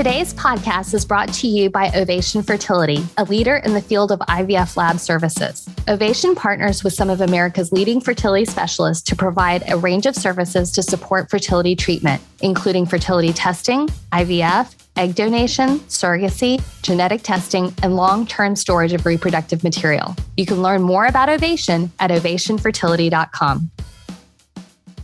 Today's podcast is brought to you by Ovation Fertility, a leader in the field of IVF lab services. Ovation partners with some of America's leading fertility specialists to provide a range of services to support fertility treatment, including fertility testing, IVF, egg donation, surrogacy, genetic testing, and long term storage of reproductive material. You can learn more about Ovation at ovationfertility.com.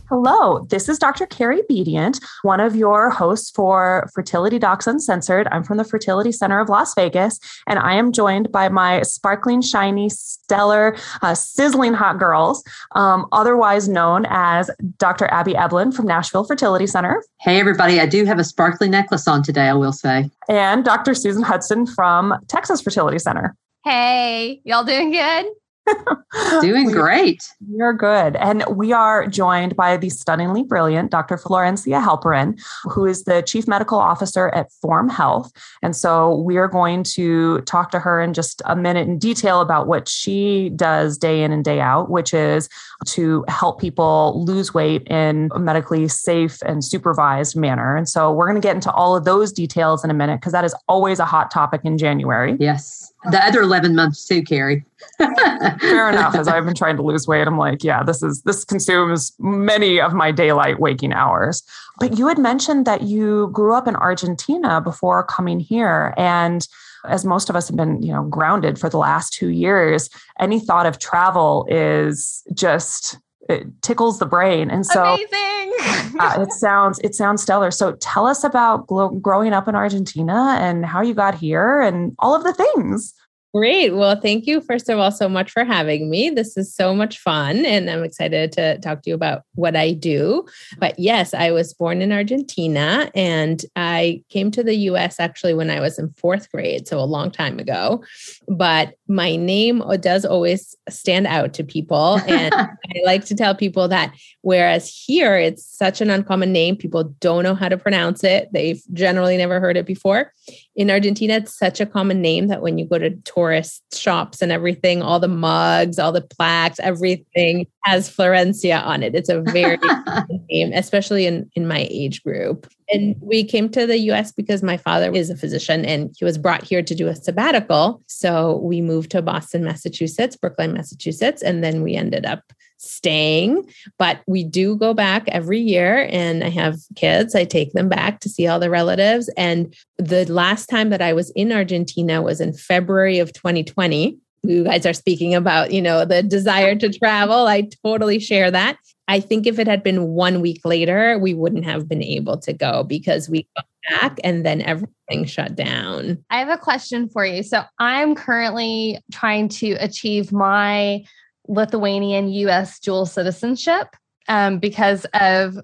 Hello, this is Dr. Carrie Bedient, one of your hosts for Fertility Docs Uncensored. I'm from the Fertility Center of Las Vegas, and I am joined by my sparkling, shiny, stellar, uh, sizzling hot girls, um, otherwise known as Dr. Abby Eblen from Nashville Fertility Center. Hey, everybody. I do have a sparkly necklace on today, I will say. And Dr. Susan Hudson from Texas Fertility Center. Hey, y'all doing good? Doing great. You're good. And we are joined by the stunningly brilliant Dr. Florencia Halperin, who is the Chief Medical Officer at Form Health. And so we are going to talk to her in just a minute in detail about what she does day in and day out, which is to help people lose weight in a medically safe and supervised manner. And so we're going to get into all of those details in a minute because that is always a hot topic in January. Yes. The other 11 months too, Carrie. Fair enough. As I've been trying to lose weight, I'm like, yeah, this is this consumes many of my daylight waking hours. But you had mentioned that you grew up in Argentina before coming here. And as most of us have been, you know, grounded for the last two years, any thought of travel is just it tickles the brain. And so amazing. uh, it sounds it sounds stellar. So tell us about glo- growing up in Argentina and how you got here and all of the things. Great. Well, thank you, first of all, so much for having me. This is so much fun, and I'm excited to talk to you about what I do. But yes, I was born in Argentina and I came to the US actually when I was in fourth grade, so a long time ago. But my name uh, does always stand out to people. And I like to tell people that whereas here it's such an uncommon name, people don't know how to pronounce it, they've generally never heard it before. In Argentina, it's such a common name that when you go to tourist shops and everything, all the mugs, all the plaques, everything has Florencia on it. It's a very name, especially in, in my age group. And we came to the US because my father is a physician and he was brought here to do a sabbatical. So we moved to Boston, Massachusetts, Brookline, Massachusetts, and then we ended up staying. But we do go back every year and I have kids. I take them back to see all the relatives. And the last time that I was in Argentina was in February of 2020 you guys are speaking about, you know, the desire to travel. I totally share that. I think if it had been one week later, we wouldn't have been able to go because we got back and then everything shut down. I have a question for you. So I'm currently trying to achieve my Lithuanian US dual citizenship um, because of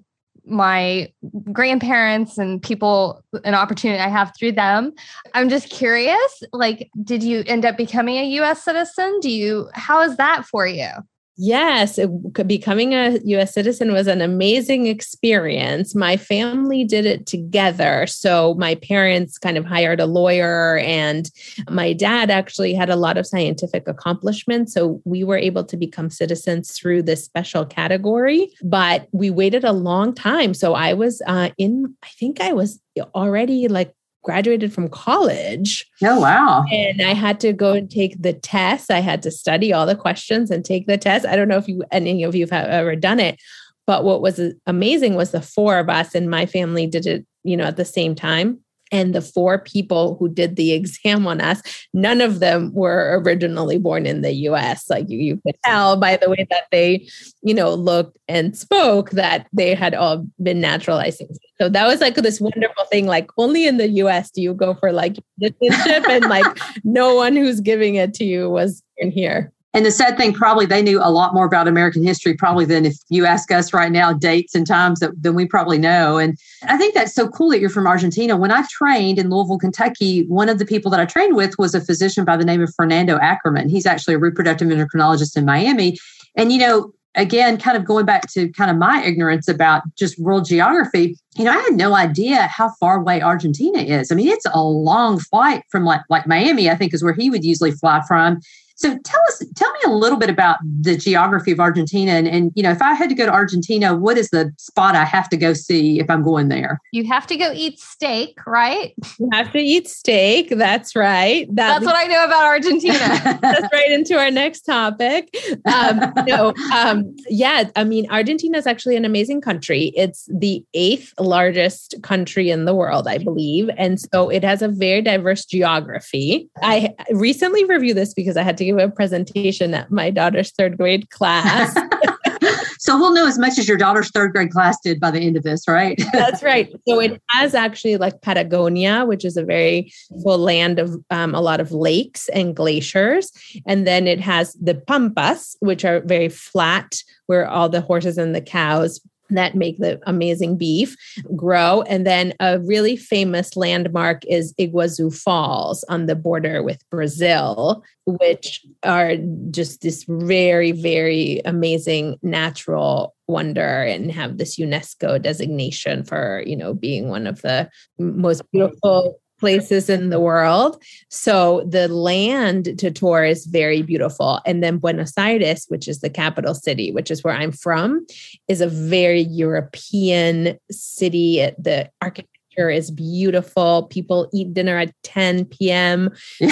my grandparents and people an opportunity I have through them. I'm just curious, like, did you end up becoming a US citizen? Do you, how is that for you? Yes, it, becoming a US citizen was an amazing experience. My family did it together. So my parents kind of hired a lawyer, and my dad actually had a lot of scientific accomplishments. So we were able to become citizens through this special category, but we waited a long time. So I was uh, in, I think I was already like graduated from college. Oh, wow. And I had to go and take the test. I had to study all the questions and take the test. I don't know if you any of you have ever done it, but what was amazing was the four of us in my family did it, you know, at the same time and the four people who did the exam on us, none of them were originally born in the US. Like you, you could tell by the way that they, you know, looked and spoke that they had all been naturalized. So that was like this wonderful thing. Like only in the US do you go for like citizenship and like no one who's giving it to you was in here. And the sad thing, probably they knew a lot more about American history, probably than if you ask us right now dates and times that than we probably know. And I think that's so cool that you're from Argentina. When I trained in Louisville, Kentucky, one of the people that I trained with was a physician by the name of Fernando Akerman. He's actually a reproductive endocrinologist in Miami. And you know, again, kind of going back to kind of my ignorance about just world geography, you know, I had no idea how far away Argentina is. I mean, it's a long flight from like like Miami, I think is where he would usually fly from. So tell us, tell me a little bit about the geography of Argentina, and, and you know, if I had to go to Argentina, what is the spot I have to go see if I'm going there? You have to go eat steak, right? You have to eat steak. That's right. That That's what I know about Argentina. That's right into our next topic. Um, no, um, yeah, I mean, Argentina is actually an amazing country. It's the eighth largest country in the world, I believe, and so it has a very diverse geography. I recently reviewed this because I had to to give a presentation at my daughter's third grade class. so we'll know as much as your daughter's third grade class did by the end of this, right? That's right. So it has actually like Patagonia, which is a very full land of um, a lot of lakes and glaciers. And then it has the Pampas, which are very flat, where all the horses and the cows that make the amazing beef grow. And then a really famous landmark is Iguazu Falls on the border with Brazil, which are just this very, very amazing natural wonder and have this UNESCO designation for, you know, being one of the most beautiful places in the world. So the land to tour is very beautiful. And then Buenos Aires, which is the capital city, which is where I'm from, is a very European city. The architecture is beautiful. People eat dinner at 10 p.m.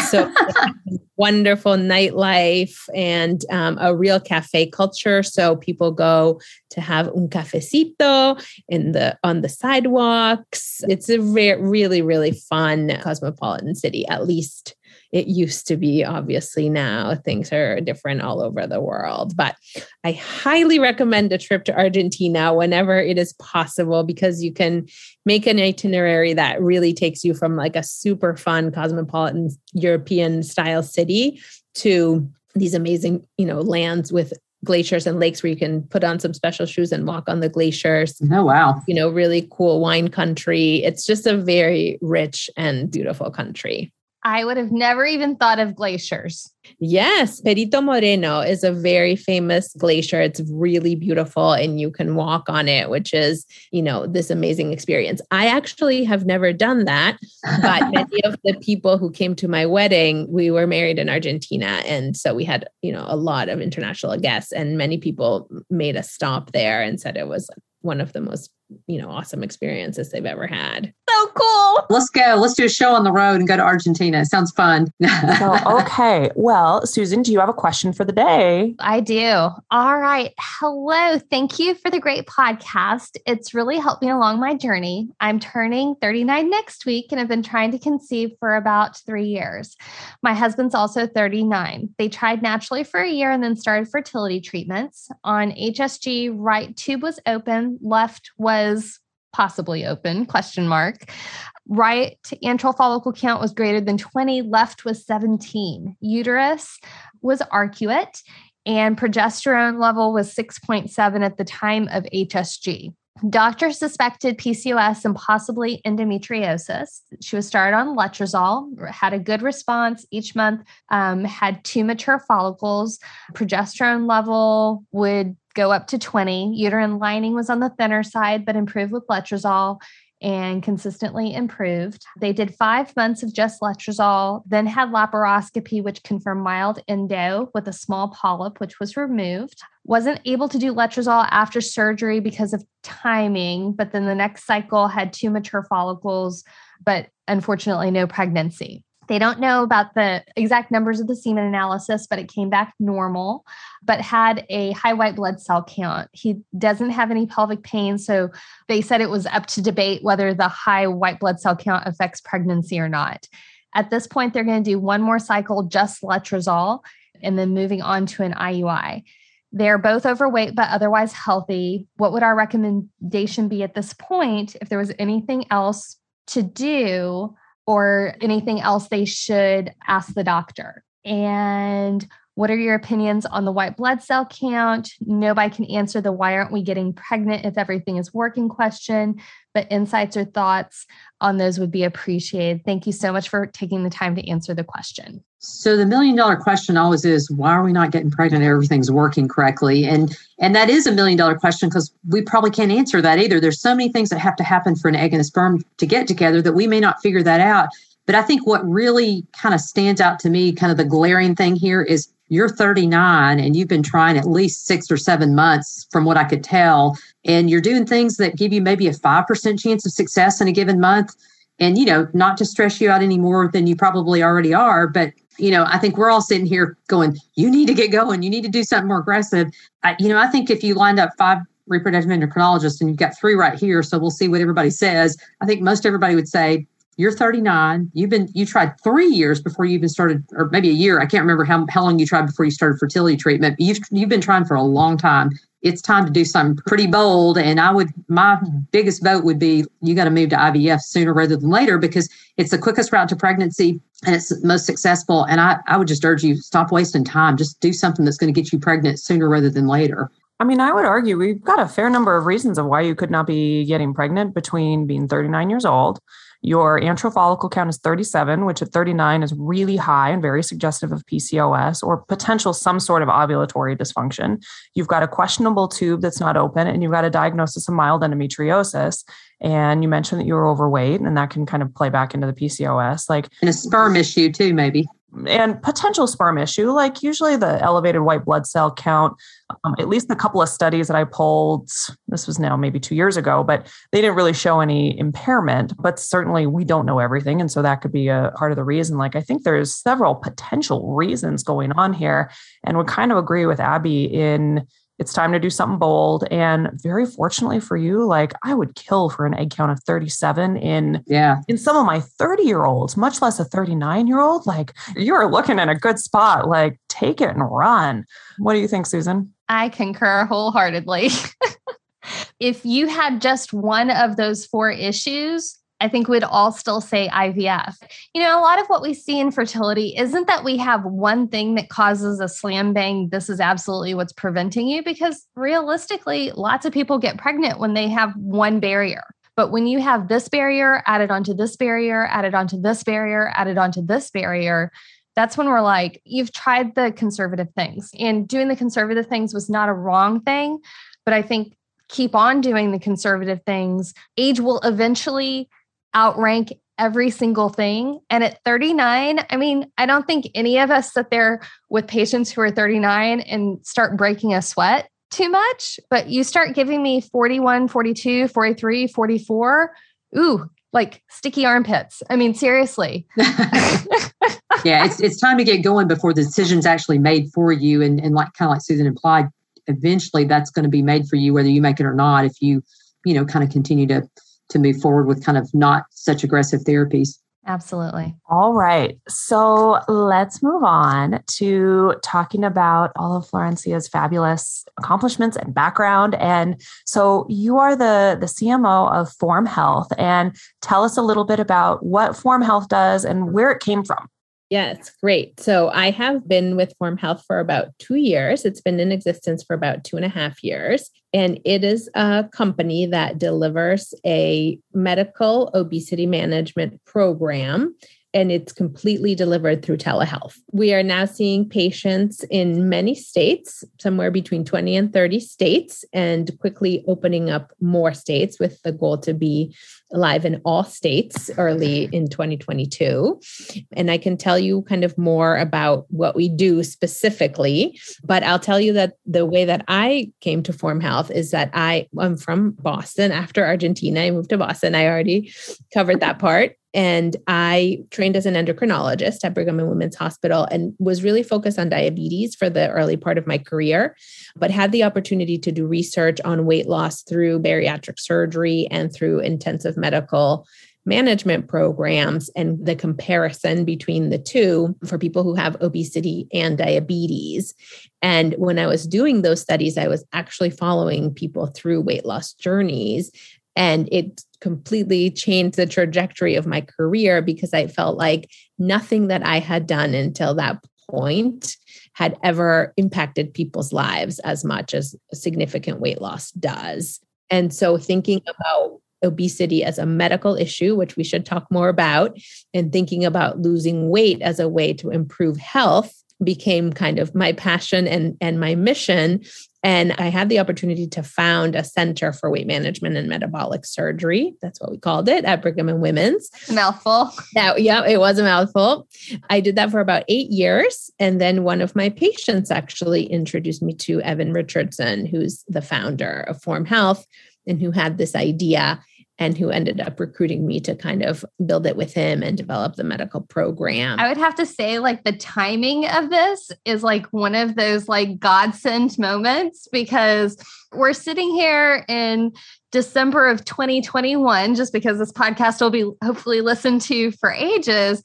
So wonderful nightlife and um, a real cafe culture. So people go to have un cafecito in the on the sidewalks. It's a re- really really fun cosmopolitan city. At least it used to be. Obviously, now things are different all over the world. But I highly recommend a trip to Argentina whenever it is possible because you can make an itinerary that really takes you from like a super fun cosmopolitan European style city to these amazing, you know, lands with glaciers and lakes where you can put on some special shoes and walk on the glaciers. Oh, wow. You know, really cool wine country. It's just a very rich and beautiful country. I would have never even thought of glaciers. Yes, Perito Moreno is a very famous glacier. It's really beautiful and you can walk on it, which is, you know, this amazing experience. I actually have never done that, but many of the people who came to my wedding, we were married in Argentina and so we had, you know, a lot of international guests and many people made a stop there and said it was one of the most you know awesome experiences they've ever had. So cool. Let's go. Let's do a show on the road and go to argentina. Sounds fun. So, okay. Well susan do you have a question for the day? I do. All right. Hello. Thank you for the great podcast. It's really helped me along my journey. I'm turning 39 next week and i've been trying to conceive for about three years. My husband's also 39 they tried naturally for a year and then started fertility treatments. On hsg right tube was open left was was possibly open question mark. Right antral follicle count was greater than 20 left was 17 uterus was arcuate and progesterone level was 6.7 at the time of hsg Doctor suspected PCOS and possibly endometriosis. She was started on letrozole, had a good response each month, um, had two mature follicles. Progesterone level would go up to 20. Uterine lining was on the thinner side, but improved with letrozole and consistently improved. They did five months of just letrozole, then had laparoscopy, which confirmed mild endo with a small polyp, which was removed. Wasn't able to do letrozole after surgery because of timing, but then the next cycle had two mature follicles, but unfortunately, no pregnancy. They don't know about the exact numbers of the semen analysis, but it came back normal, but had a high white blood cell count. He doesn't have any pelvic pain. So they said it was up to debate whether the high white blood cell count affects pregnancy or not. At this point, they're going to do one more cycle, just letrozole, and then moving on to an IUI. They're both overweight, but otherwise healthy. What would our recommendation be at this point if there was anything else to do or anything else they should ask the doctor. And what are your opinions on the white blood cell count? Nobody can answer the why aren't we getting pregnant if everything is working question, but insights or thoughts on those would be appreciated. Thank you so much for taking the time to answer the question. So the million dollar question always is why are we not getting pregnant? Everything's working correctly. And and that is a million dollar question because we probably can't answer that either. There's so many things that have to happen for an egg and a sperm to get together that we may not figure that out. But I think what really kind of stands out to me, kind of the glaring thing here is you're 39 and you've been trying at least six or seven months from what I could tell. And you're doing things that give you maybe a 5% chance of success in a given month. And, you know, not to stress you out any more than you probably already are, but you know, I think we're all sitting here going, you need to get going. You need to do something more aggressive. I, you know, I think if you lined up five reproductive endocrinologists and you've got three right here, so we'll see what everybody says. I think most everybody would say, you're 39. You've been, you tried three years before you even started, or maybe a year. I can't remember how, how long you tried before you started fertility treatment. You've, you've been trying for a long time it's time to do something pretty bold. And I would, my biggest vote would be you got to move to IVF sooner rather than later because it's the quickest route to pregnancy and it's most successful. And I, I would just urge you stop wasting time. Just do something that's going to get you pregnant sooner rather than later. I mean, I would argue we've got a fair number of reasons of why you could not be getting pregnant between being 39 years old your antral follicle count is 37, which at 39 is really high and very suggestive of PCOS or potential some sort of ovulatory dysfunction. You've got a questionable tube that's not open, and you've got a diagnosis of mild endometriosis. And you mentioned that you were overweight, and that can kind of play back into the PCOS. Like, and a sperm issue too, maybe and potential sperm issue like usually the elevated white blood cell count um, at least a couple of studies that i pulled this was now maybe two years ago but they didn't really show any impairment but certainly we don't know everything and so that could be a part of the reason. Like i think there's several potential reasons going on here and would kind of agree with abby in it's time to do something bold. And very fortunately for you, like I would kill for an egg count of 37 in yeah in some of my 30 year olds, much less a 39 year old. Like you're looking in a good spot. Like take it and run. What do you think, Susan? I concur wholeheartedly. if you had just one of those four issues, I think we'd all still say IVF. You know, a lot of what we see in fertility isn't that we have one thing that causes a slam bang, this is absolutely what's preventing you, because realistically, lots of people get pregnant when they have one barrier. But when you have this barrier added onto this barrier, added onto this barrier, added onto this barrier, that's when we're like, you've tried the conservative things. And doing the conservative things was not a wrong thing. But I think keep on doing the conservative things. Age will eventually outrank every single thing. And at 39, I mean, I don't think any of us sit there with patients who are 39 and start breaking a sweat too much, but you start giving me 41, 42, 43, 44. Ooh, like sticky armpits. I mean, seriously. yeah, it's it's time to get going before the decision's actually made for you. And and like kind of like Susan implied, eventually that's going to be made for you, whether you make it or not, if you, you know, kind of continue to to move forward with kind of not such aggressive therapies. Absolutely. All right. So let's move on to talking about all of Florencia's fabulous accomplishments and background. And so you are the, the CMO of Form Health. And tell us a little bit about what Form Health does and where it came from. Yes, great. So I have been with Form Health for about two years. It's been in existence for about two and a half years. And it is a company that delivers a medical obesity management program and it's completely delivered through telehealth. We are now seeing patients in many states, somewhere between 20 and 30 states, and quickly opening up more states with the goal to be live in all states early in 2022. And I can tell you kind of more about what we do specifically, but I'll tell you that the way that I came to Form Health is that I am from Boston. After Argentina, I moved to Boston. I already covered that part. And I trained as an endocrinologist at Brigham and Women's Hospital and was really focused on diabetes for the early part of my career, but had the opportunity to do research on weight loss through bariatric surgery and through intensive medical management programs and the comparison between the two for people who have obesity and diabetes. And when I was doing those studies, I was actually following people through weight loss journeys. And it completely changed the trajectory of my career because I felt like nothing that I had done until that point had ever impacted people's lives as much as significant weight loss does. And so thinking about obesity as a medical issue, which we should talk more about, and thinking about losing weight as a way to improve health became kind of my passion and, and my mission. And I had the opportunity to found a center for weight management and metabolic surgery. That's what we called it at Brigham and Women's. mouthful. Now, yeah, it was a mouthful. I did that for about eight years. And then one of my patients actually introduced me to Evan Richardson, who's the founder of Form Health and who had this idea and who ended up recruiting me to kind of build it with him and develop the medical program. I would have to say, like, the timing of this is like one of those like godsend moments because we're sitting here in December of 2021, just because this podcast will be hopefully listened to for ages.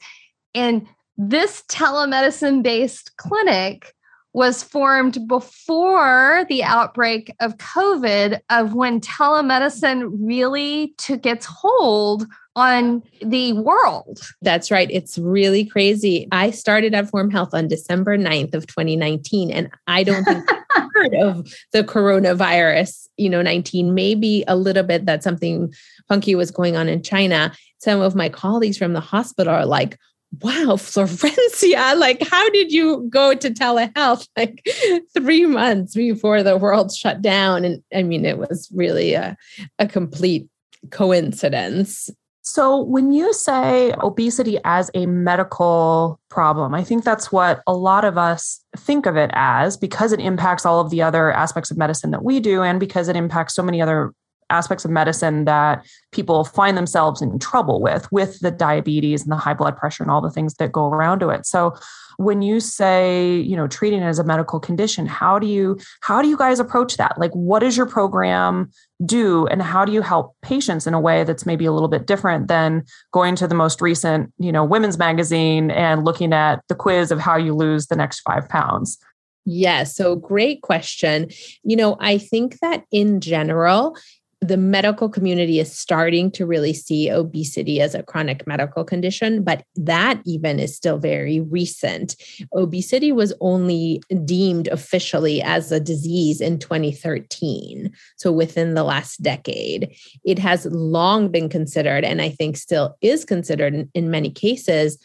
And this telemedicine based clinic was formed before the outbreak of COVID, of when telemedicine really took its hold on the world. That's right. It's really crazy. I started at Form Health on December 9th of 2019, and I don't think I heard of the coronavirus, you know, 19, maybe a little bit that something funky was going on in China. Some of my colleagues from the hospital are like, wow, Florencia, like, how did you go to telehealth like three months before the world shut down? And I mean, it was really a, a complete coincidence. So, when you say obesity as a medical problem, I think that's what a lot of us think of it as because it impacts all of the other aspects of medicine that we do, and because it impacts so many other aspects of medicine that people find themselves in trouble with, with the diabetes and the high blood pressure and all the things that go around to it. So when you say, you know, treating it as a medical condition, how do you how do you guys approach that? Like what does your program do and how do you help patients in a way that's maybe a little bit different than going to the most recent, you know, women's magazine and looking at the quiz of how you lose the next 5 pounds? Yes. So, great question. You know, I think that in general, the medical community is starting to really see obesity as a chronic medical condition, but that even is still very recent. Obesity was only deemed officially as a disease in 2013, so within the last decade. It has long been considered, and I think still is considered in, in many cases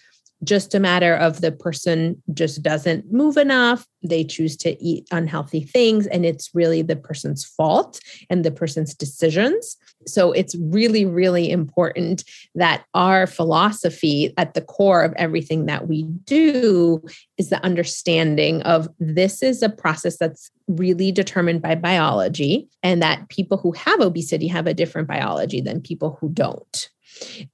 just a matter of the person just doesn't move enough. They choose to eat unhealthy things, and it's really the person's fault and the person's decisions. So it's really, really important that our philosophy at the core of everything that we do is the understanding of this is a process that's really determined by biology, and that people who have obesity have a different biology than people who don't.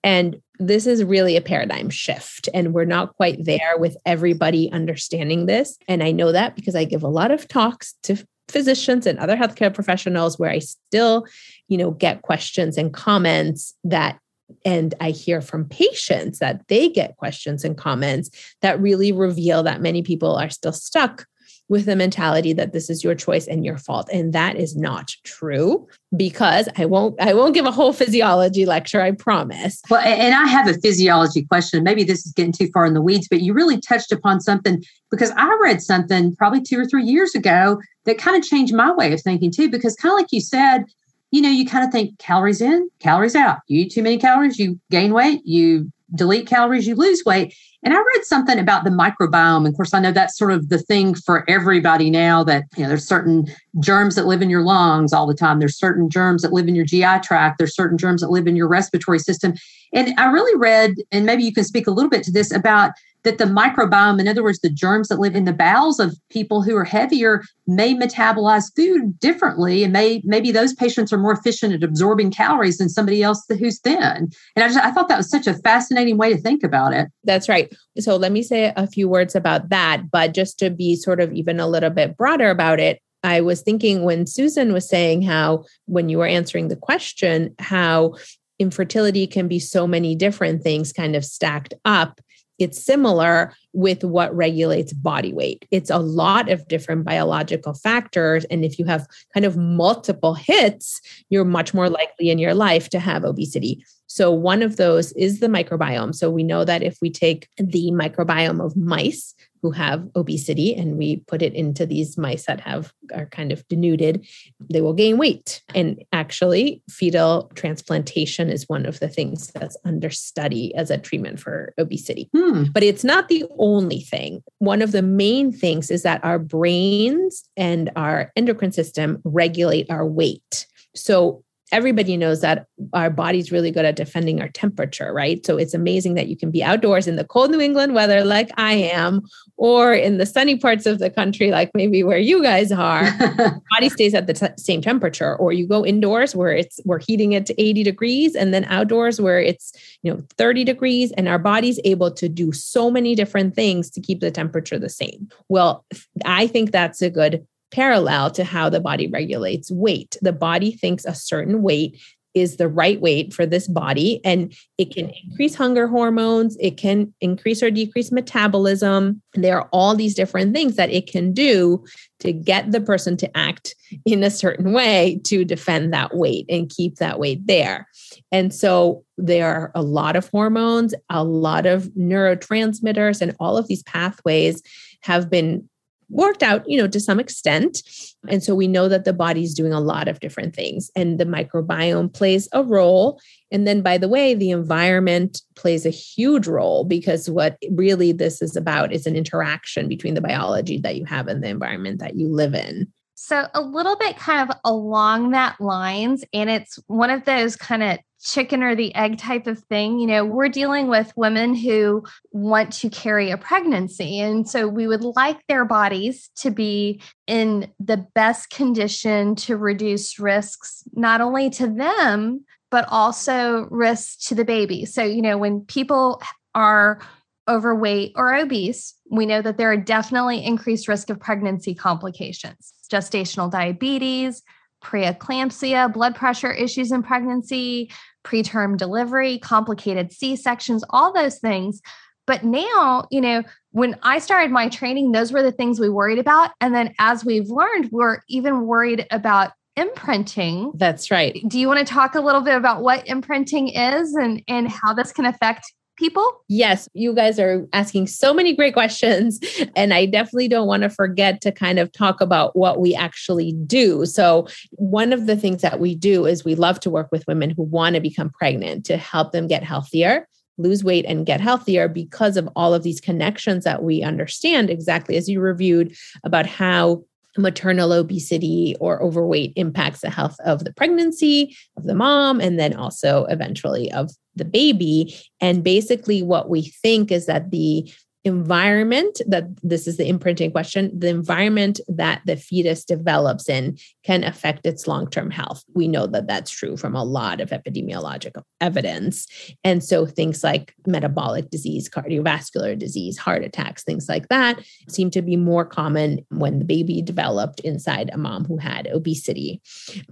And this is really a paradigm shift. And we're not quite there with everybody understanding this. And I know that because I give a lot of talks to physicians and other healthcare professionals where I still, you know, get questions and comments that and I hear from patients that they get questions and comments that really reveal that many people are still stuck with the mentality that this is your choice and your fault. And that is not true because i won't i won't give a whole physiology lecture i promise. Well and i have a physiology question. Maybe this is getting too far in the weeds but you really touched upon something because i read something probably two or three years ago that kind of changed my way of thinking too because kind of like you said you know you kind of think calories in calories out. You eat too many calories you gain weight you delete calories you lose weight and I read something about the microbiome. And of course, I know that's sort of the thing for everybody now that, you know, there's certain germs that live in your lungs all the time. There's certain germs that live in your GI tract. There's certain germs that live in your respiratory system. And I really read, and maybe you can speak a little bit to this about that the microbiome, in other words, the germs that live in the bowels of people who are heavier may metabolize food differently. And may maybe those patients are more efficient at absorbing calories than somebody else who's thin. And I just I thought that was such a fascinating way to think about it. That's right. So let me say a few words about that. But just to be sort of even a little bit broader about it, I was thinking when Susan was saying how, when you were answering the question, how infertility can be so many different things kind of stacked up it's similar with what regulates body weight. It's a lot of different biological factors. And if you have kind of multiple hits, you're much more likely in your life to have obesity. So, one of those is the microbiome. So, we know that if we take the microbiome of mice, who have obesity and we put it into these mice that have are kind of denuded they will gain weight. And actually fecal transplantation is one of the things that's under study as a treatment for obesity. Hmm. but it's not the only thing. One of the main things is that our brains and our endocrine system regulate our weight. So everybody knows that our body's really good at defending our temperature, right? So it's amazing that you can be outdoors in the cold New England weather like I am, or in the sunny parts of the country like maybe where you guys are. body stays at the t- same temperature, or you go indoors where it's we're heating it to 80 degrees, and then outdoors where it's you know 30 degrees, and our body's able to do so many different things to keep the temperature the same. Well, I think that's a good parallel to how the body regulates weight. The body thinks a certain weight is the right weight for this body and it can increase hunger hormones it can increase or decrease metabolism. There are all these different things that it can do to get the person to act in a certain way to defend that weight and keep that weight there. And so there are a lot of hormones a lot of neurotransmitters and all of these pathways have been worked out, you know, to some extent. And so we know that the body's doing a lot of different things and the microbiome plays a role. And then, by the way, the environment plays a huge role because what really this is about is an interaction between the biology that you have and the environment that you live in. So, a little bit kind of along that lines, and it's one of those kind of chicken or the egg type of thing. You know, we're dealing with women who want to carry a pregnancy. And so we would like their bodies to be in the best condition to reduce risks, not only to them, but also risks to the baby. So, you know, when people are overweight or obese, we know that there are definitely increased risk of pregnancy complications, gestational diabetes, preeclampsia, blood pressure issues in pregnancy, preterm delivery, complicated C sections, all those things. But now, you know, when I started my training, those were the things we worried about. And then as we've learned, we're even worried about imprinting. That's right. Do you want to talk a little bit about what imprinting is and, and how this can affect people? Yes, you guys are asking so many great questions. And I definitely don't want to forget to kind of talk about what we actually do. So, one of the things that we do is we love to work with women who want to become pregnant to help them get healthier. Lose weight and get healthier because of all of these connections that we understand exactly as you reviewed about how maternal obesity or overweight impacts the health of the pregnancy, of the mom, and then also eventually of the baby. And basically, what we think is that the environment that this is the imprinting question the environment that the fetus develops in can affect its long-term health. We know that that's true from a lot of epidemiological evidence. And so things like metabolic disease cardiovascular disease heart attacks things like that seem to be more common when the baby developed inside a mom who had obesity.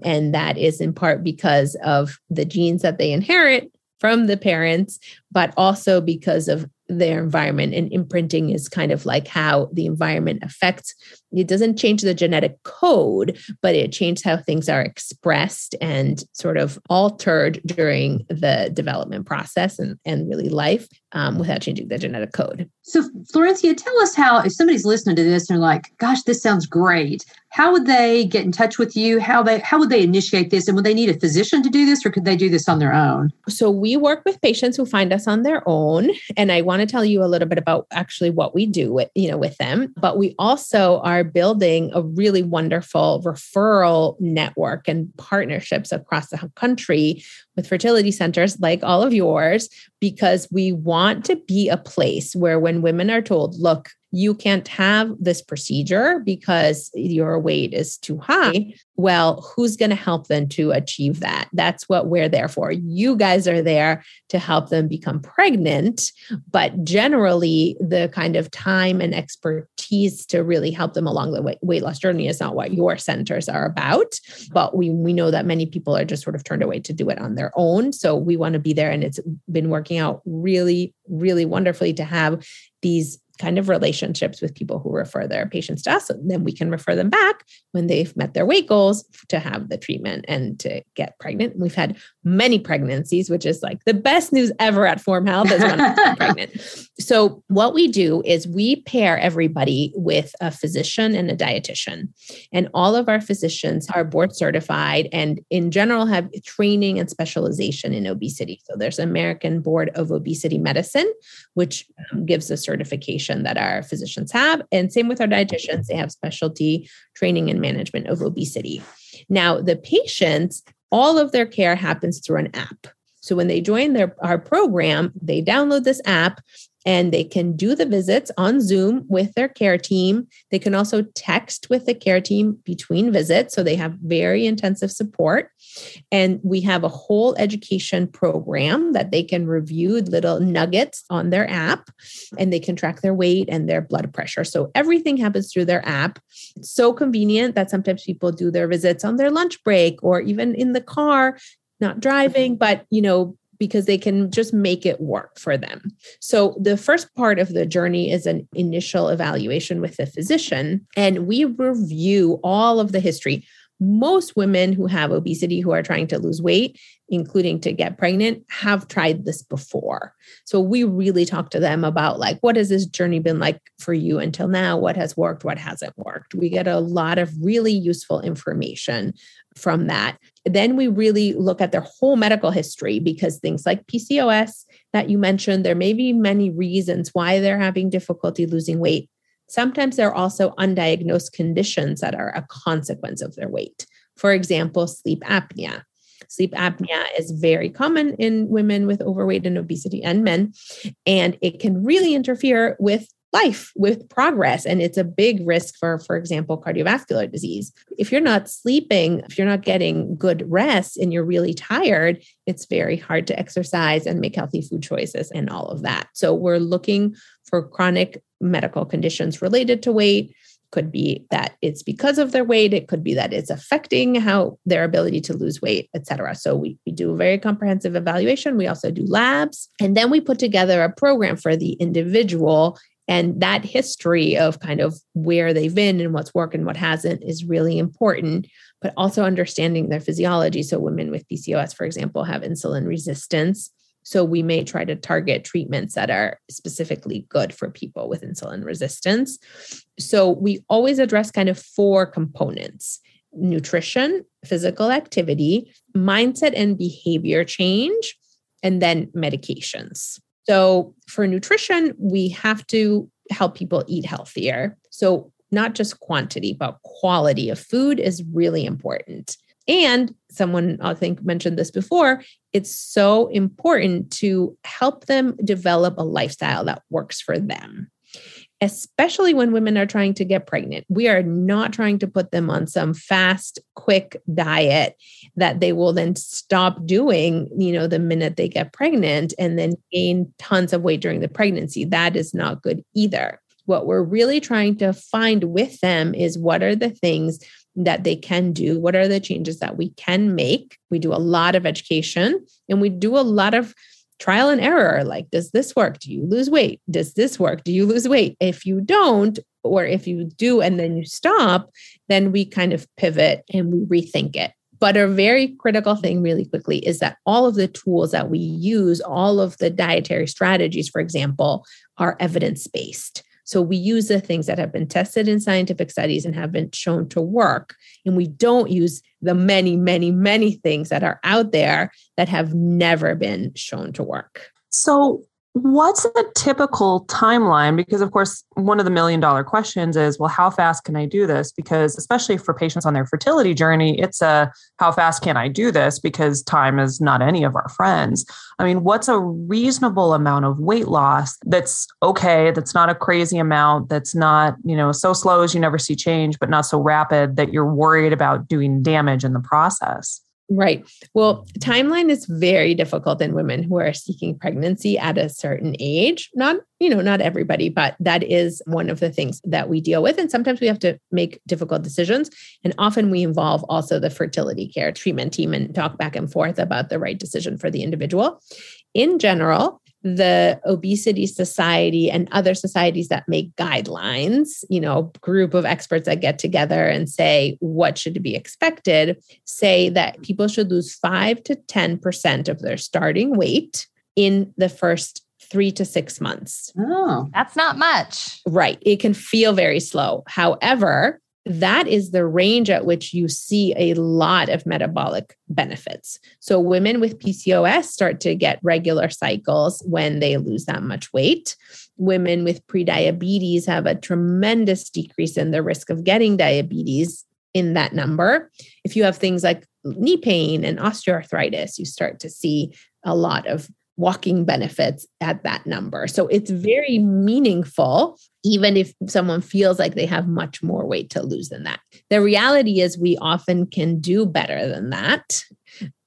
And that is in part because of the genes that they inherit from the parents, but also because of their environment. And imprinting is kind of like how the environment affects it doesn't change the genetic code, but it changes how things are expressed and sort of altered during the development process and, and really life um, without changing the genetic code. So, Florencia, tell us how, if somebody's listening to this and they're like, gosh, this sounds great, how would they get in touch with you? How they how would they initiate this? And would they need a physician to do this or could they do this on their own? So we work with patients who find us on their own. And I want to tell you a little bit about actually what we do with, you know, with them. But we also are building a really wonderful referral network and partnerships across the country with fertility centers like all of yours because we want to be a place where when women are told, look, you can't have this procedure because your weight is too high. Well, who's going to help them to achieve that? That's what we're there for. You guys are there to help them become pregnant, but generally, the kind of time and expertise to really help them along the weight loss journey is not what your centers are about. But we, we know that many people are just sort of turned away to do it on their own. So we want to be there, and it's been working out really, really wonderfully to have these kind of relationships with people who refer their patients to us. And then we can refer them back when they've met their weight goals to have the treatment and to get pregnant. We've had many pregnancies, which is like the best news ever at Form Health is when I'm pregnant. So what we do is we pair everybody with a physician and a dietitian. And all of our physicians are board certified and in general have training and specialization in obesity. So there's American Board of Obesity Medicine, which gives a certification that our physicians have. And same with our dietitians, they have specialty training and management of obesity. Now, the patients, all of their care happens through an app. So when they join their our program, they download this app and they can do the visits on Zoom with their care team. They can also text with the care team between visits. So they have very intensive support. And we have a whole education program that they can review little nuggets on their app and they can track their weight and their blood pressure. So everything happens through their app. It's so convenient that sometimes people do their visits on their lunch break or even in the car not driving mm-hmm. but you know because they can just make it work for them. So, the first part of the journey is an initial evaluation with the physician, and we review all of the history. Most women who have obesity who are trying to lose weight, including to get pregnant, have tried this before. So we really talk to them about like what has this journey been like for you until now? What has worked? What hasn't worked? We get a lot of really useful information from that. Then we really look at their whole medical history because things like PCOS that you mentioned, there may be many reasons why they're having difficulty losing weight. Sometimes there are also undiagnosed conditions that are a consequence of their weight. For example, sleep apnea. Sleep apnea is very common in women with overweight and obesity and men, and it can really interfere with life with progress and it's a big risk for for example cardiovascular disease. If you're not sleeping if you're not getting good rest and you're really tired it's very hard to exercise and make healthy food choices and all of that. So we're looking for chronic medical conditions related to weight. Could be that it's because of their weight. It could be that it's affecting how their ability to lose weight etc so we, we do a very comprehensive evaluation. We also do labs. And then we put together a program for the individual and that history of kind of where they've been and what's worked and what hasn't is really important, but also understanding their physiology. So, women with PCOS, for example, have insulin resistance. So, we may try to target treatments that are specifically good for people with insulin resistance. So, we always address kind of four components nutrition, physical activity, mindset and behavior change, and then medications. So, for nutrition, we have to help people eat healthier. So, not just quantity, but quality of food is really important. And someone I think mentioned this before, it's so important to help them develop a lifestyle that works for them especially when women are trying to get pregnant. We are not trying to put them on some fast, quick diet that they will then stop doing, you know, the minute they get pregnant and then gain tons of weight during the pregnancy. That is not good either. What we're really trying to find with them is what are the things that they can do? What are the changes that we can make? We do a lot of education and we do a lot of trial and error like does this work? Do you lose weight? Does this work? Do you lose weight? If you don't or if you do and then you stop then we kind of pivot and we rethink it. But a very critical thing really quickly is that all of the tools that we use all of the dietary strategies for example are evidence based so we use the things that have been tested in scientific studies and have been shown to work. And we don't use the many, many, many things that are out there that have never been shown to work. So, What's a typical timeline? Because, of course, one of the million dollar questions is, well, how fast can I do this? Because, especially for patients on their fertility journey, it's a how fast can I do this? Because time is not any of our friends. I mean, what's a reasonable amount of weight loss that's okay, that's not a crazy amount, that's not, you know, so slow as you never see change, but not so rapid that you're worried about doing damage in the process? Right. Well, timeline is very difficult in women who are seeking pregnancy at a certain age. Not, you know, not everybody, but that is one of the things that we deal with. And sometimes we have to make difficult decisions. And often we involve also the fertility care treatment team and talk back and forth about the right decision for the individual. In general, the obesity society and other societies that make guidelines you know group of experts that get together and say what should be expected say that people should lose 5 to 10% of their starting weight in the first three to six months. Oh, that's not much. Right. It can feel very slow. However, that is the range at which you see a lot of metabolic benefits. So, women with PCOS start to get regular cycles when they lose that much weight. Women with prediabetes have a tremendous decrease in the risk of getting diabetes in that number. If you have things like knee pain and osteoarthritis, you start to see a lot of walking benefits at that number. So it's very meaningful, even if someone feels like they have much more weight to lose than that. The reality is, we often can do better than that.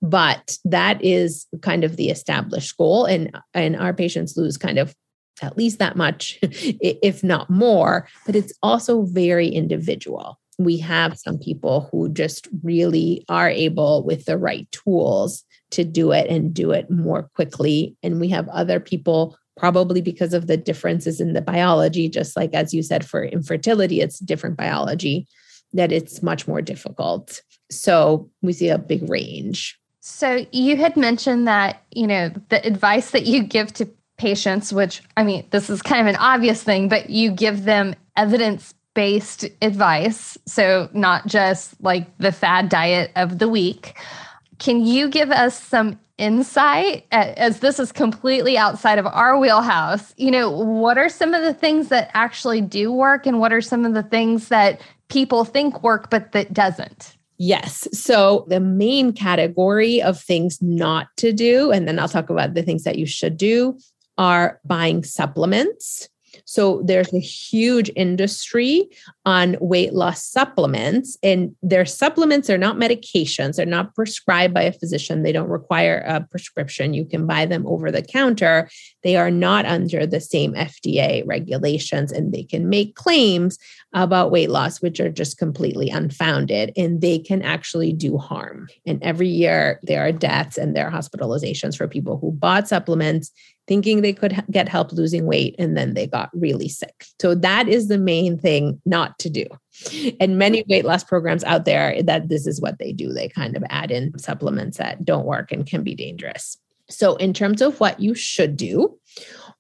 But that is kind of the established goal. And, and our patients lose kind of at least that much, if not more. But it's also very individual we have some people who just really are able with the right tools to do it and do it more quickly. And we have other people, probably because of the differences in the biology, just like as you said, for infertility, it's different biology, that it's much more difficult. So we see a big range. So you had mentioned that, you know, the advice that you give to patients, which I mean, this is kind of an obvious thing, but you give them evidence based advice. So not just like the fad diet of the week. Can you give us some insight as this is completely outside of our wheelhouse? You know, what are some of the things that actually do work and what are some of the things that people think work but that doesn't? Yes. So the main category of things not to do, and then I'll talk about the things that you should do, are buying supplements so there's a huge industry on weight loss supplements, and their supplements are not medications. They're not prescribed by a physician. They don't require a prescription. You can buy them over the counter. They are not under the same FDA regulations, and they can make claims about weight loss, which are just completely unfounded, and they can actually do harm. And every year, there are deaths and there are hospitalizations for people who bought supplements thinking they could get help losing weight and then they got really sick. So that is the main thing not to do. And many weight loss programs out there that this is what they do. They kind of add in supplements that don't work and can be dangerous. So in terms of what you should do,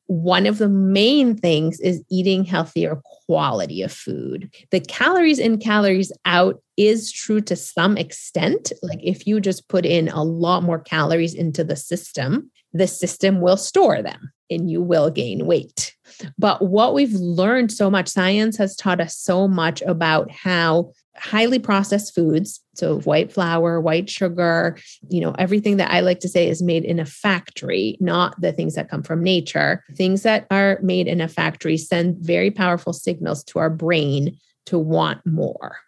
one of the main things is eating healthier quality of food. The calories in, calories out is true to some extent. Like if you just put in a lot more calories into the system, the system will store them and you will gain weight. But what we've learned so much, science has taught us so much about how highly processed foods, so white flour, white sugar, you know, everything that I like to say is made in a factory, not the things that come from nature. Things that are made in a factory send very powerful signals to our brain to want more.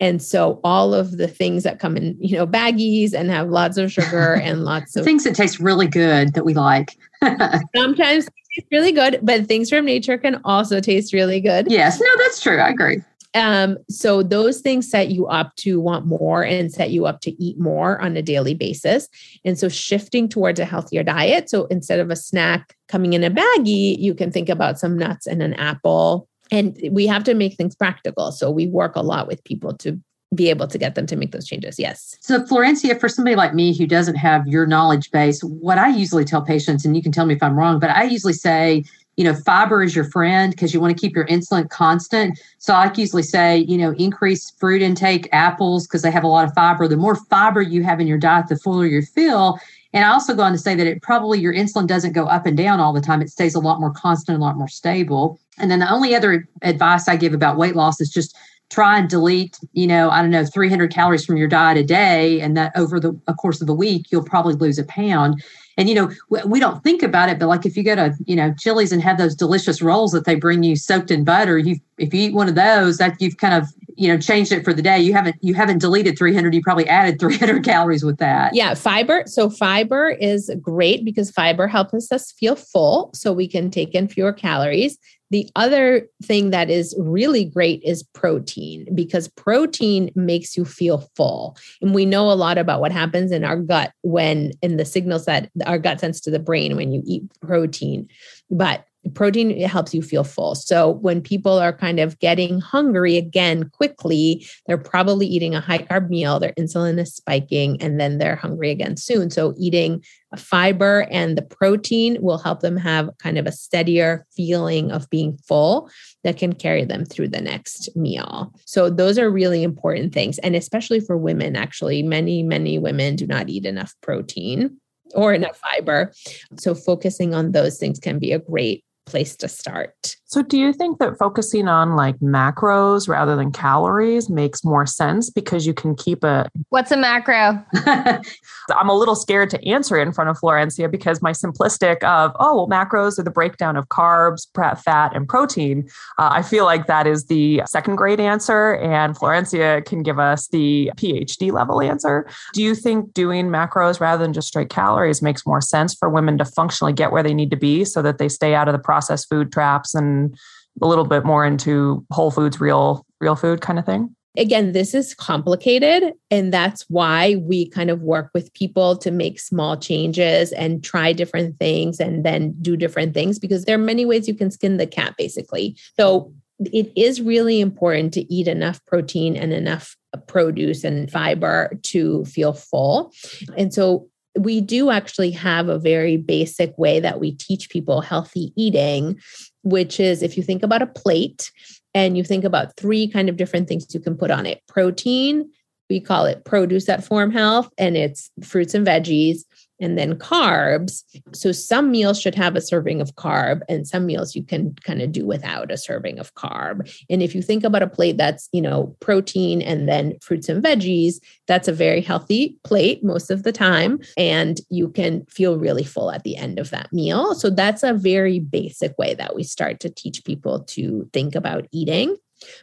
And so all of the things that come in, you know, baggies and have lots of sugar and lots of things that taste really good that we like. sometimes taste really good, but things from nature can also taste really good. Yes, no, that's true. I agree. Um, so those things set you up to want more and set you up to eat more on a daily basis. And so shifting towards a healthier diet. So instead of a snack coming in a baggie, you can think about some nuts and an apple and we have to make things practical. So we work a lot with people to be able to get them to make those changes. Yes. So, Florencia, for somebody like me who doesn't have your knowledge base, what I usually tell patients, and you can tell me if I'm wrong, but I usually say, you know, fiber is your friend because you want to keep your insulin constant. So, I usually say, you know, increase fruit intake, apples, because they have a lot of fiber. The more fiber you have in your diet, the fuller you feel. And I also go on to say that it probably your insulin doesn't go up and down all the time. It stays a lot more constant, a lot more stable. And then the only other advice I give about weight loss is just try and delete, you know, I don't know, 300 calories from your diet a day. And that over the course of a week, you'll probably lose a pound. And, you know, we don't think about it, but like if you go to, you know, Chili's and have those delicious rolls that they bring you soaked in butter, you if you eat one of those, that you've kind of you know changed it for the day you haven't you haven't deleted 300 you probably added 300 calories with that yeah fiber so fiber is great because fiber helps us feel full so we can take in fewer calories the other thing that is really great is protein because protein makes you feel full. And we know a lot about what happens in our gut when, in the signals that our gut sends to the brain when you eat protein. But protein it helps you feel full. So when people are kind of getting hungry again quickly they're probably eating a high carb meal their insulin is spiking and then they're hungry again soon. So eating a fiber and the protein will help them have kind of a steadier feeling of being full that can carry them through the next meal. So those are really important things and especially for women actually. Many many women do not eat enough protein or enough fiber. So, focusing on those things can be a great place to start. So, do you think that focusing on like macros rather than calories makes more sense because you can keep a. What's a macro? I'm a little scared to answer it in front of Florencia because my simplistic of, oh, well, macros are the breakdown of carbs, fat, and protein. Uh, I feel like that is the second grade answer, and Florencia can give us the PhD level answer. Do you think doing macros rather than just straight calories makes more sense for women to functionally get where they need to be so that they stay out of the processed food traps and a little bit more into whole foods, real, real food kind of thing? Again, this is complicated. And that's why we kind of work with people to make small changes and try different things and then do different things because there are many ways you can skin the cat, basically. So it is really important to eat enough protein and enough produce and fiber to feel full. And so we do actually have a very basic way that we teach people healthy eating, which is if you think about a plate and you think about three kind of different things you can put on it protein, we call it produce at Form Health, and it's fruits and veggies and then carbs. So some meals should have a serving of carb and some meals you can kind of do without a serving of carb. And if you think about a plate that's, you know, protein and then fruits and veggies, that's a very healthy plate most of the time and you can feel really full at the end of that meal. So that's a very basic way that we start to teach people to think about eating.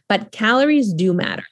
But calories do matter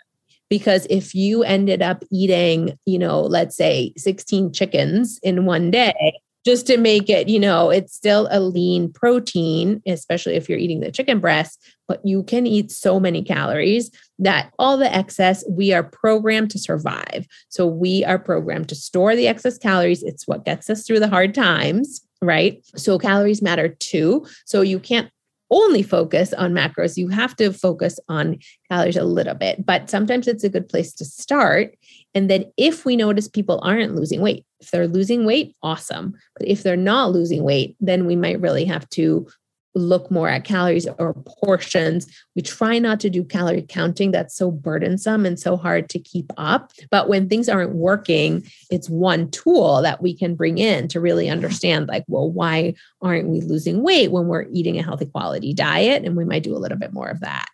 because if you ended up eating, you know, let's say 16 chickens in one day, just to make it, you know, it's still a lean protein, especially if you're eating the chicken breast, but you can eat so many calories that all the excess, we are programmed to survive. So we are programmed to store the excess calories. It's what gets us through the hard times right? So calories matter too. So you can't only focus on macros. You have to focus on calories a little bit, but sometimes it's a good place to start. And then if we notice people aren't losing weight, if they're losing weight, awesome. But if they're not losing weight, then we might really have to look more at calories or portions. We try not to do calorie counting. That's so burdensome and so hard to keep up. But when things aren't working, it's one tool that we can bring in to really understand like, well, why aren't we losing weight when we're eating a healthy quality diet? And we might do a little bit more of that.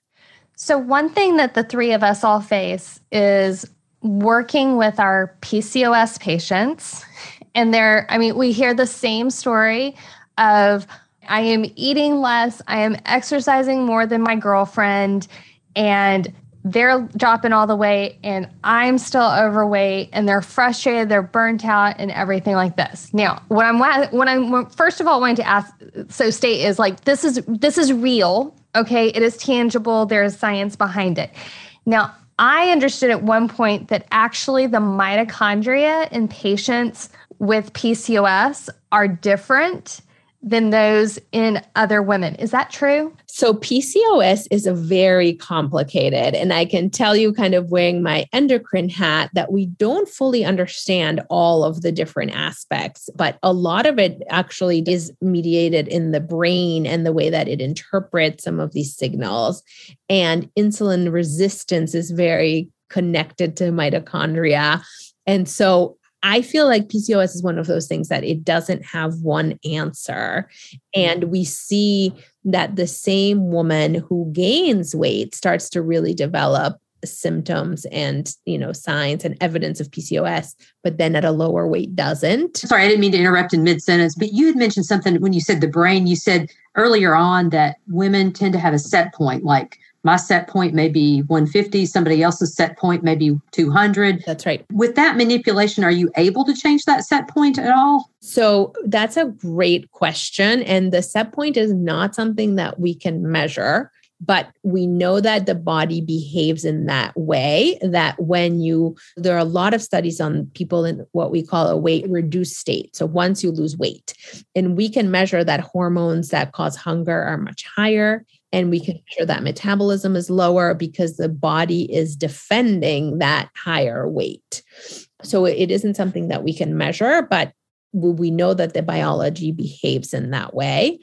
So, one thing that the three of us all face is working with our PCOS patients. And they're, I mean, we hear the same story of, I am eating less. I am exercising more than my girlfriend. And they're dropping all the weight and I'm still overweight and they're frustrated, they're burnt out and everything like this. Now, what I'm what I'm first of all wanting to ask so state is like this is this is real, okay? It is tangible, there is science behind it. Now, I understood at one point that actually the mitochondria in patients with PCOS are different than those in other women. Is that true? So, PCOS is a very complicated, and I can tell you, kind of wearing my endocrine hat, that we don't fully understand all of the different aspects, but a lot of it actually is mediated in the brain and the way that it interprets some of these signals. And insulin resistance is very connected to mitochondria. And so I feel like PCOS is one of those things that it doesn't have one answer. And we see that the same woman who gains weight starts to really develop symptoms and you know signs and evidence of PCOS but then at a lower weight doesn't. Sorry, I didn't mean to interrupt in mid sentence, but you had mentioned something when you said the brain. You said earlier on that women tend to have a set point like my set point may be 150, somebody else's set point may be 200. That's right. With that manipulation, are you able to change that set point at all? So that's a great question. And the set point is not something that we can measure but we know that the body behaves in that way that when you there are a lot of studies on people in what we call a weight reduced state so once you lose weight and we can measure that hormones that cause hunger are much higher and we can measure that metabolism is lower because the body is defending that higher weight so it isn't something that we can measure but we know that the biology behaves in that way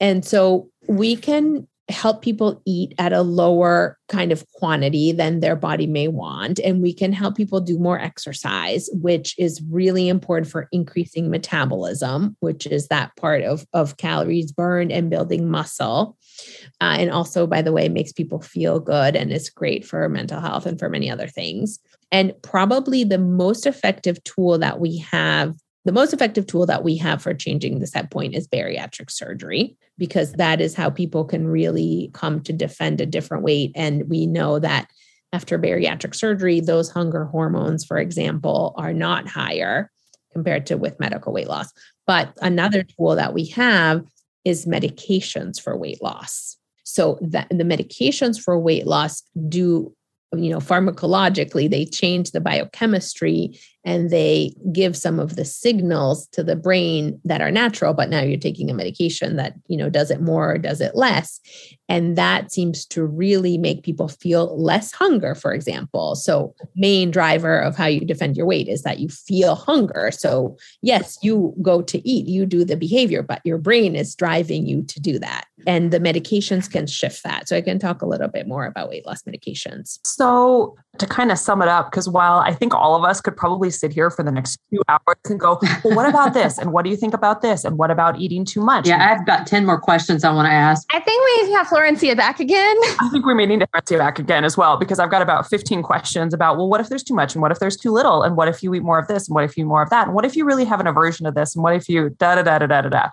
and so we can help people eat at a lower kind of quantity than their body may want. And we can help people do more exercise, which is really important for increasing metabolism, which is that part of, of calories burned and building muscle. Uh, and also, by the way, makes people feel good and is great for mental health and for many other things. And probably the most effective tool that we have the most effective tool that we have for changing the set point is bariatric surgery because that is how people can really come to defend a different weight. And we know that after bariatric surgery those hunger hormones for example are not higher compared to with medical weight loss. But another tool that we have is medications for weight loss so that the medications for weight loss do you know pharmacologically they change the biochemistry and they give some of the signals to the brain that are natural but now you're taking a medication that you know does it more or does it less. And that seems to really make people feel less hunger for example. So main driver of how you defend your weight is that you feel hunger. So yes you go to eat you do the behavior but your brain is driving you to do that. And the medications can shift that. So i can talk a little bit more about weight loss medications. So to kind of sum it up because while i think all of us could probably sit here for the next few hours and go, well, what about this? And what do you think about this? And what about eating too much? Yeah, I've got 10 more questions I want to ask. I think we need to have Florencia back again. I think we may need to have Florencia back again as well, because I've got about 15 questions about, well, what if there's too much? And what if there's too little? And what if you eat more of this? And what if you eat more of that? And what if you really have an aversion to this? And what if you da da da da da da da?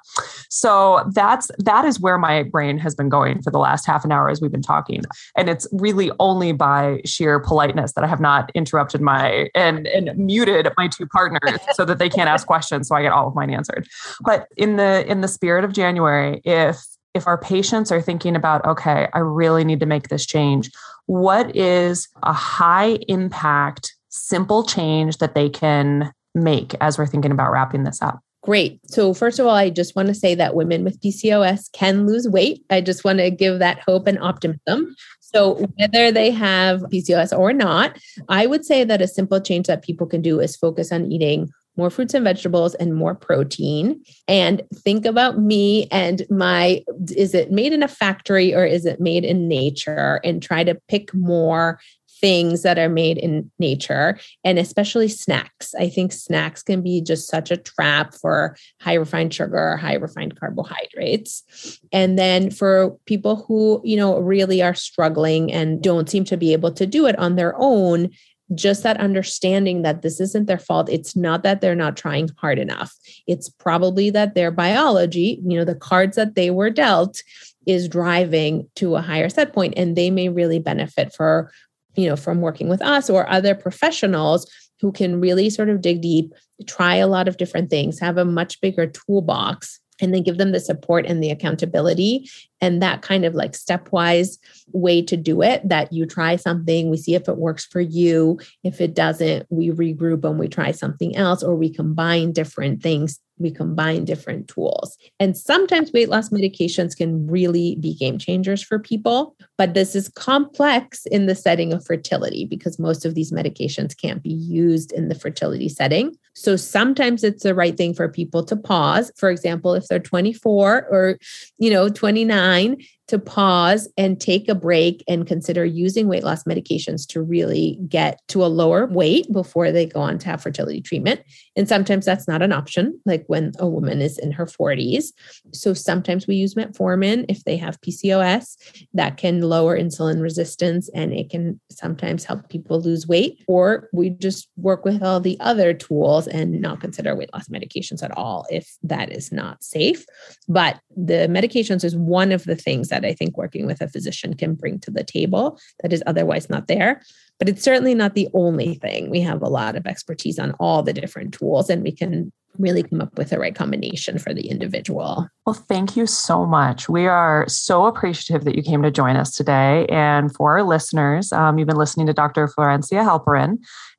So that's that is where my brain has been going for the last half an hour as we've been talking. And it's really only by sheer politeness that I have not interrupted my and and muted my two partners so that they can't ask questions so I get all of mine answered. But in the in the spirit of January, if if our patients are thinking about okay, I really need to make this change, what is a high impact simple change that they can make as we're thinking about wrapping this up? Great. So, first of all, I just want to say that women with PCOS can lose weight. I just want to give that hope and optimism. So, whether they have PCOS or not, I would say that a simple change that people can do is focus on eating more fruits and vegetables and more protein. And think about me and my is it made in a factory or is it made in nature? And try to pick more things that are made in nature and especially snacks. I think snacks can be just such a trap for high refined sugar high refined carbohydrates. And then for people who, you know, really are struggling and don't seem to be able to do it on their own, just that understanding that this isn't their fault. It's not that they're not trying hard enough. It's probably that their biology, you know, the cards that they were dealt is driving to a higher set point and they may really benefit for you know, from working with us or other professionals who can really sort of dig deep, try a lot of different things, have a much bigger toolbox and then give them the support and the accountability and that kind of like stepwise way to do it that you try something we see if it works for you. If it doesn't we regroup and we try something else or we combine different things we combine different tools. And sometimes weight loss medications can really be game changers for people, but this is complex in the setting of fertility because most of these medications can't be used in the fertility setting. So sometimes it's the right thing for people to pause. For example, if they're 24 or you know 29 to pause and take a break and consider using weight loss medications to really get to a lower weight before they go on to have fertility treatment. And sometimes that's not an option, like when a woman is in her 40s. So sometimes we use metformin if they have PCOS that can lower insulin resistance and it can sometimes help people lose weight. Or we just work with all the other tools and not consider weight loss medications at all if that is not safe. But the medications is one of the things that that I think working with a physician can bring to the table that is otherwise not there. But it's certainly not the only thing. We have a lot of expertise on all the different tools, and we can really come up with the right combination for the individual. Well, thank you so much. We are so appreciative that you came to join us today. And for our listeners, um, you've been listening to Dr. Florencia Halperin,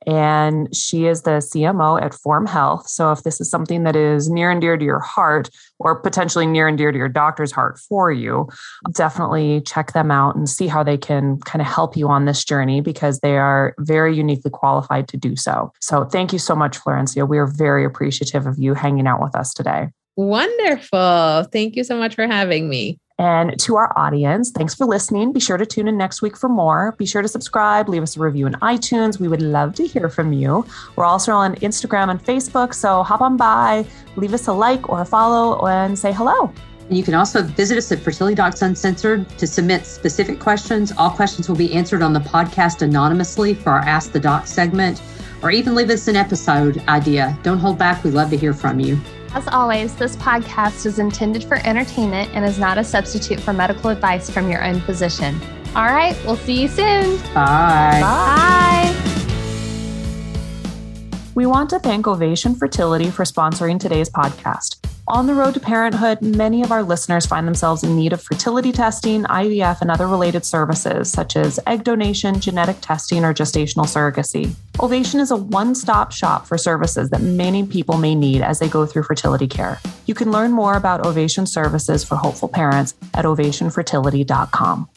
and she is the CMO at Form Health. So if this is something that is near and dear to your heart, or potentially near and dear to your doctor's heart for you, definitely check them out and see how they can kind of help you on this journey because they are very uniquely qualified to do so. So thank you so much, Florencia. We are very appreciative of you hanging out with us today. Wonderful. Thank you so much for having me. And to our audience, thanks for listening. Be sure to tune in next week for more. Be sure to subscribe, leave us a review in iTunes. We would love to hear from you. We're also on Instagram and Facebook, so hop on by, leave us a like or a follow, and say hello. You can also visit us at Fertility Docs Uncensored to submit specific questions. All questions will be answered on the podcast anonymously for our Ask the Doc segment, or even leave us an episode idea. Don't hold back. We'd love to hear from you. As always, this podcast is intended for entertainment and is not a substitute for medical advice from your own physician. All right, we'll see you soon. Bye. Bye. We want to thank Ovation Fertility for sponsoring today's podcast. On the road to parenthood, many of our listeners find themselves in need of fertility testing, IVF, and other related services such as egg donation, genetic testing, or gestational surrogacy. Ovation is a one stop shop for services that many people may need as they go through fertility care. You can learn more about Ovation services for hopeful parents at ovationfertility.com.